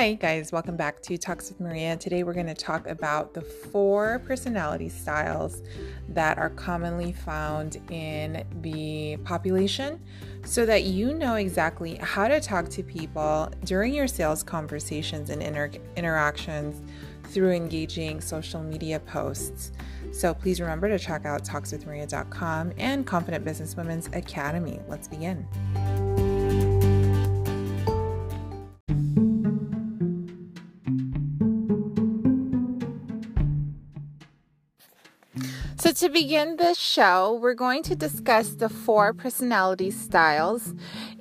Hi, guys, welcome back to Talks with Maria. Today we're going to talk about the four personality styles that are commonly found in the population so that you know exactly how to talk to people during your sales conversations and inter- interactions through engaging social media posts. So please remember to check out talkswithmaria.com and Confident Businesswomen's Academy. Let's begin. To begin this show, we're going to discuss the four personality styles,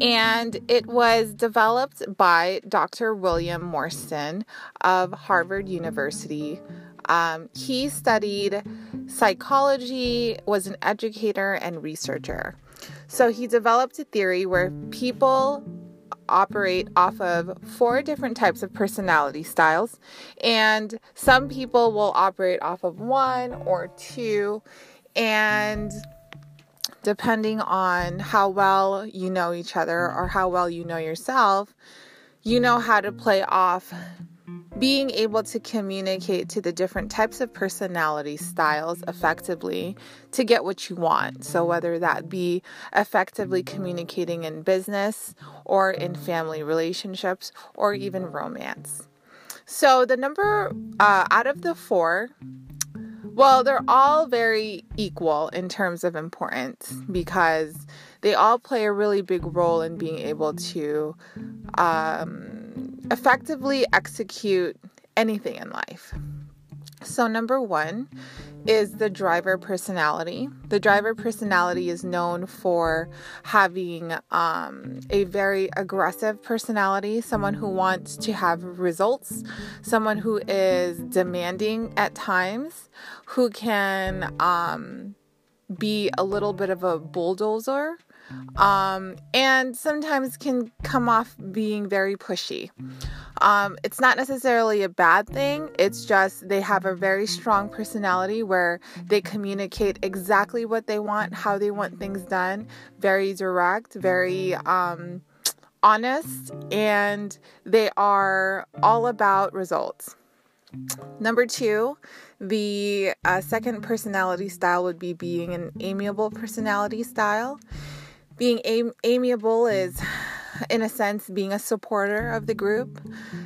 and it was developed by Dr. William Marston of Harvard University. Um, he studied psychology, was an educator, and researcher. So, he developed a theory where people operate off of four different types of personality styles, and some people will operate off of one or two, and depending on how well you know each other or how well you know yourself, you know how to play off being able to communicate to the different types of personality styles effectively to get what you want. So, whether that be effectively communicating in business or in family relationships or even romance. So, the number uh, out of the four, well, they're all very equal in terms of importance because they all play a really big role in being able to. Um, effectively execute anything in life. So, number one is the driver personality. The driver personality is known for having um, a very aggressive personality, someone who wants to have results, someone who is demanding at times, who can um, be a little bit of a bulldozer um, and sometimes can come off being very pushy. Um, it's not necessarily a bad thing, it's just they have a very strong personality where they communicate exactly what they want, how they want things done, very direct, very. Um, honest and they are all about results. Number two, the uh, second personality style would be being an amiable personality style. Being am- amiable is, in a sense, being a supporter of the group.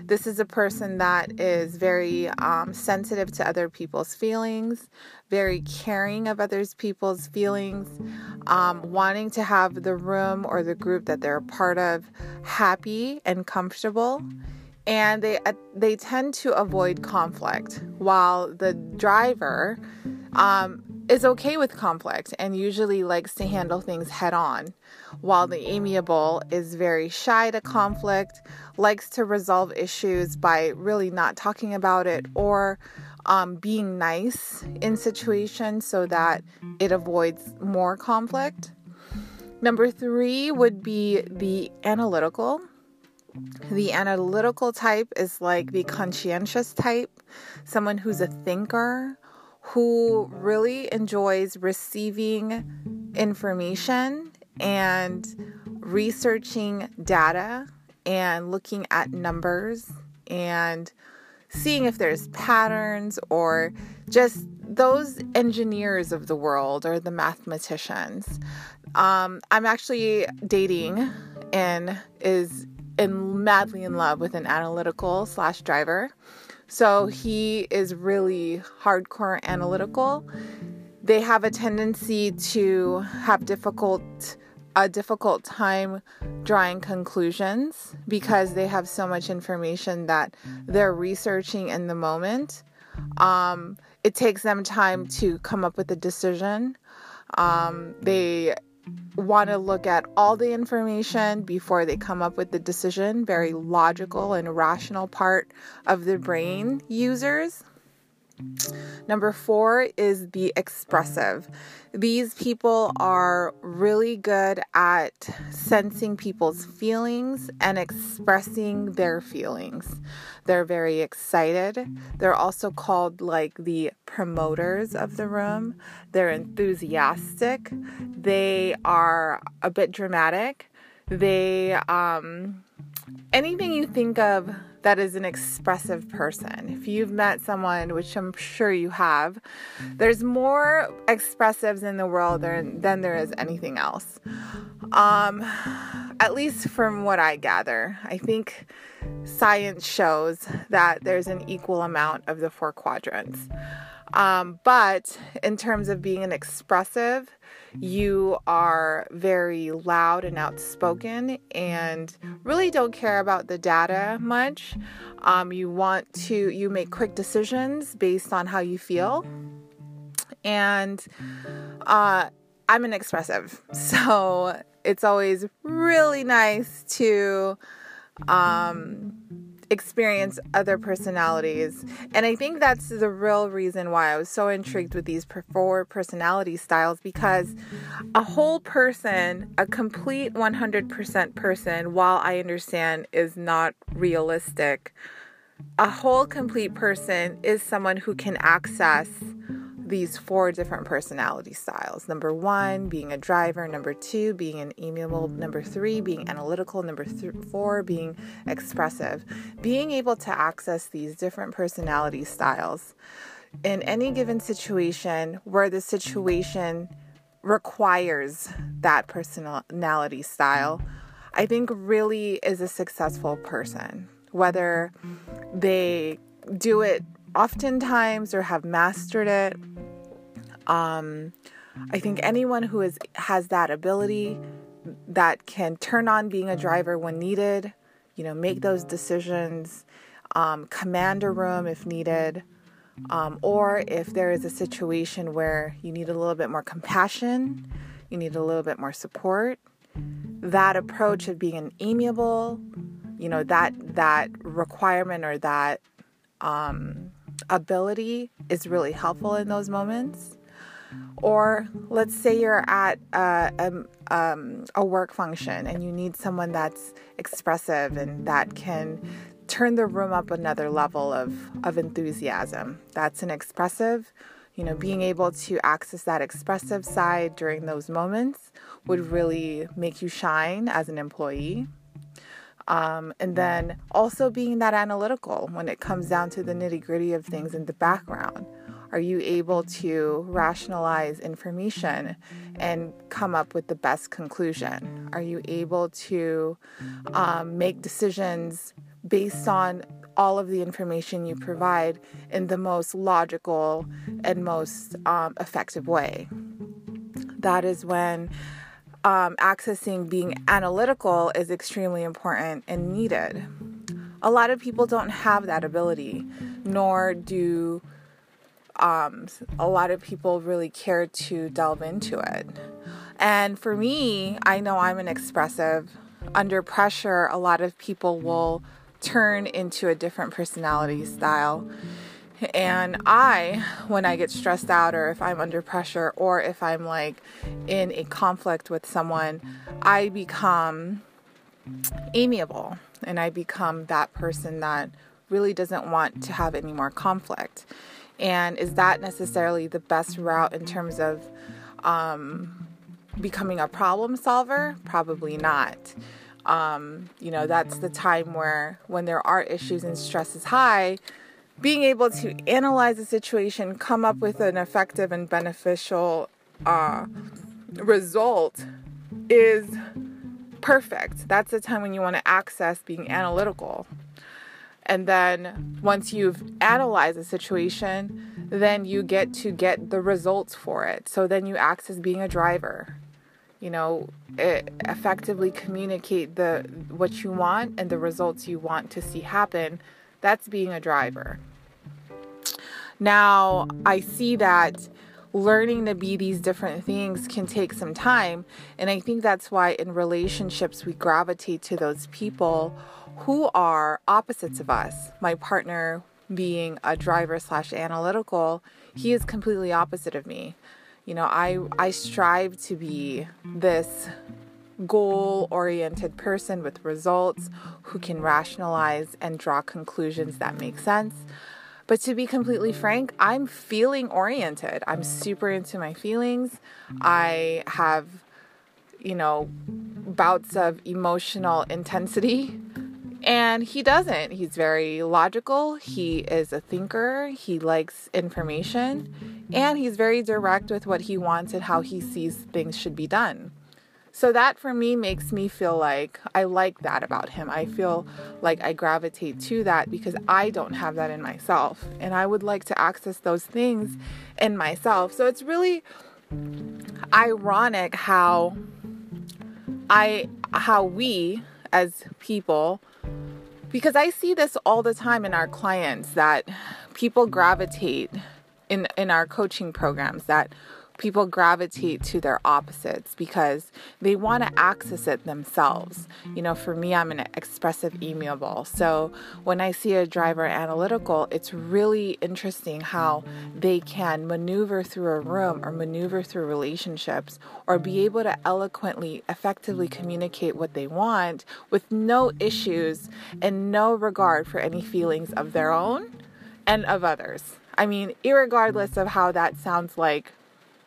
This is a person that is very um, sensitive to other people's feelings, very caring of others people's feelings, um, wanting to have the room or the group that they're a part of happy and comfortable and they uh, they tend to avoid conflict while the driver um, is okay with conflict and usually likes to handle things head on, while the amiable is very shy to conflict, likes to resolve issues by really not talking about it or um, being nice in situations so that it avoids more conflict. Number three would be the analytical. The analytical type is like the conscientious type, someone who's a thinker who really enjoys receiving information and researching data and looking at numbers and seeing if there's patterns or just those engineers of the world or the mathematicians. Um, I'm actually dating and is in madly in love with an analytical slash driver. So he is really hardcore analytical. They have a tendency to have difficult a difficult time drawing conclusions because they have so much information that they're researching in the moment. Um, it takes them time to come up with a decision. Um, they want to look at all the information before they come up with the decision. Very logical and rational part of the brain users. Number four is the expressive. These people are really good at sensing people's feelings and expressing their feelings. They're very excited. They're also called like the promoters of the room. They're enthusiastic. They are a bit dramatic. They um, anything you think of that is an expressive person. If you've met someone, which I'm sure you have, there's more expressives in the world than, than there is anything else. Um, at least from what I gather, I think science shows that there's an equal amount of the four quadrants. Um, but in terms of being an expressive, you are very loud and outspoken and really don't care about the data much. Um, you want to, you make quick decisions based on how you feel. And uh, I'm an expressive, so it's always really nice to um, experience other personalities. And I think that's the real reason why I was so intrigued with these four personality styles because a whole person, a complete 100% person, while I understand is not realistic, a whole complete person is someone who can access these four different personality styles. Number one, being a driver. Number two, being an amiable. Number three, being analytical. Number th- four, being expressive. Being able to access these different personality styles in any given situation where the situation requires that personality style, I think really is a successful person. Whether they do it oftentimes or have mastered it. Um, I think anyone who is has that ability that can turn on being a driver when needed, you know, make those decisions, um, command a room if needed, um, or if there is a situation where you need a little bit more compassion, you need a little bit more support. That approach of being an amiable, you know, that that requirement or that um, ability is really helpful in those moments. Or let's say you're at a, a, um, a work function and you need someone that's expressive and that can turn the room up another level of, of enthusiasm. That's an expressive. You know, being able to access that expressive side during those moments would really make you shine as an employee. Um, and then also being that analytical when it comes down to the nitty gritty of things in the background. Are you able to rationalize information and come up with the best conclusion? Are you able to um, make decisions based on all of the information you provide in the most logical and most um, effective way? That is when um, accessing being analytical is extremely important and needed. A lot of people don't have that ability, nor do um, a lot of people really care to delve into it. And for me, I know I'm an expressive. Under pressure, a lot of people will turn into a different personality style. And I, when I get stressed out or if I'm under pressure or if I'm like in a conflict with someone, I become amiable and I become that person that really doesn't want to have any more conflict. And is that necessarily the best route in terms of um, becoming a problem solver? Probably not. Um, you know, that's the time where when there are issues and stress is high, being able to analyze the situation, come up with an effective and beneficial uh, result is perfect. That's the time when you want to access being analytical. And then once you've analyzed the situation, then you get to get the results for it. So then you act as being a driver. You know, effectively communicate the what you want and the results you want to see happen that's being a driver. Now, I see that learning to be these different things can take some time. And I think that's why in relationships we gravitate to those people who are opposites of us. My partner being a driver slash analytical, he is completely opposite of me. You know, I I strive to be this goal oriented person with results who can rationalize and draw conclusions that make sense. But to be completely frank, I'm feeling oriented. I'm super into my feelings. I have, you know, bouts of emotional intensity And he doesn't. He's very logical. He is a thinker. He likes information. And he's very direct with what he wants and how he sees things should be done. So that for me makes me feel like I like that about him. I feel like I gravitate to that because I don't have that in myself. And I would like to access those things in myself. So it's really ironic how I how we as people because I see this all the time in our clients that people gravitate in in our coaching programs that people gravitate to their opposites because they want to access it themselves. You know, for me, I'm an expressive amiable. So when I see a driver analytical, it's really interesting how they can maneuver through a room or maneuver through relationships or be able to eloquently, effectively communicate what they want with no issues and no regard for any feelings of their own and of others. I mean, regardless of how that sounds like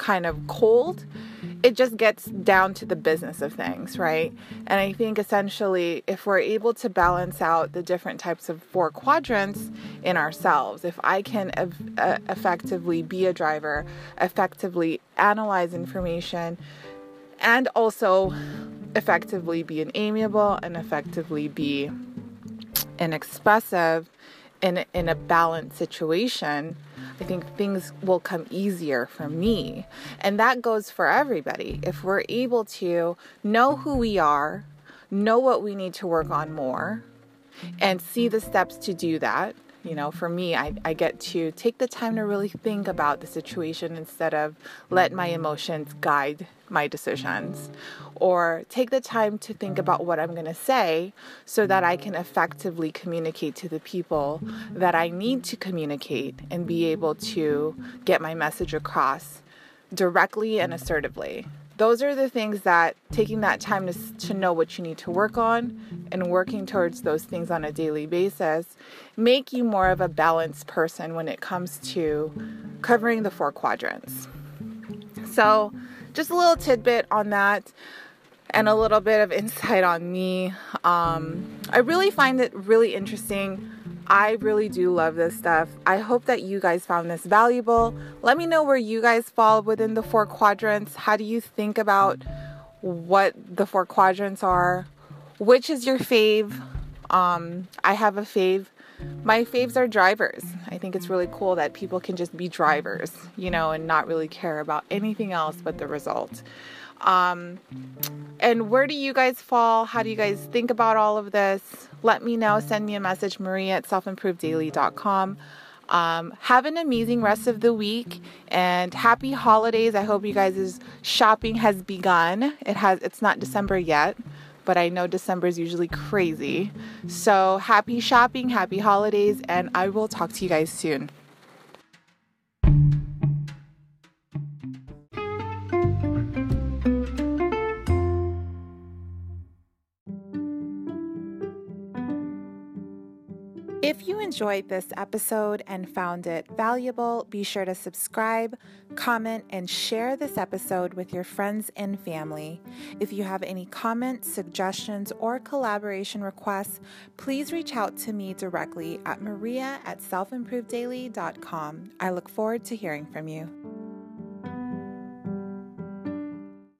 kind of cold. It just gets down to the business of things, right? And I think essentially, if we're able to balance out the different types of four quadrants in ourselves, if I can ev- uh, effectively be a driver, effectively analyze information, and also effectively be an amiable and effectively be an expressive in, in a balanced situation, I think things will come easier for me. And that goes for everybody. If we're able to know who we are, know what we need to work on more, and see the steps to do that, you know, for me, I, I get to take the time to really think about the situation instead of let my emotions guide my decisions. Or take the time to think about what I'm going to say so that I can effectively communicate to the people that I need to communicate and be able to get my message across directly and assertively those are the things that taking that time to, to know what you need to work on and working towards those things on a daily basis make you more of a balanced person when it comes to covering the four quadrants. So, just a little tidbit on that and a little bit of insight on me. Um, I really find it really interesting I really do love this stuff. I hope that you guys found this valuable. Let me know where you guys fall within the four quadrants. How do you think about what the four quadrants are? Which is your fave? Um, I have a fave. My faves are drivers. I think it's really cool that people can just be drivers, you know, and not really care about anything else but the result. Um, and where do you guys fall? How do you guys think about all of this? Let me know. Send me a message, Maria at selfimprovedaily.com. Um, have an amazing rest of the week and happy holidays. I hope you guys' shopping has begun. It has it's not December yet, but I know December is usually crazy. So happy shopping, happy holidays, and I will talk to you guys soon. If you enjoyed this episode and found it valuable, be sure to subscribe, comment, and share this episode with your friends and family. If you have any comments, suggestions, or collaboration requests, please reach out to me directly at maria at selfimprovedaily.com. I look forward to hearing from you.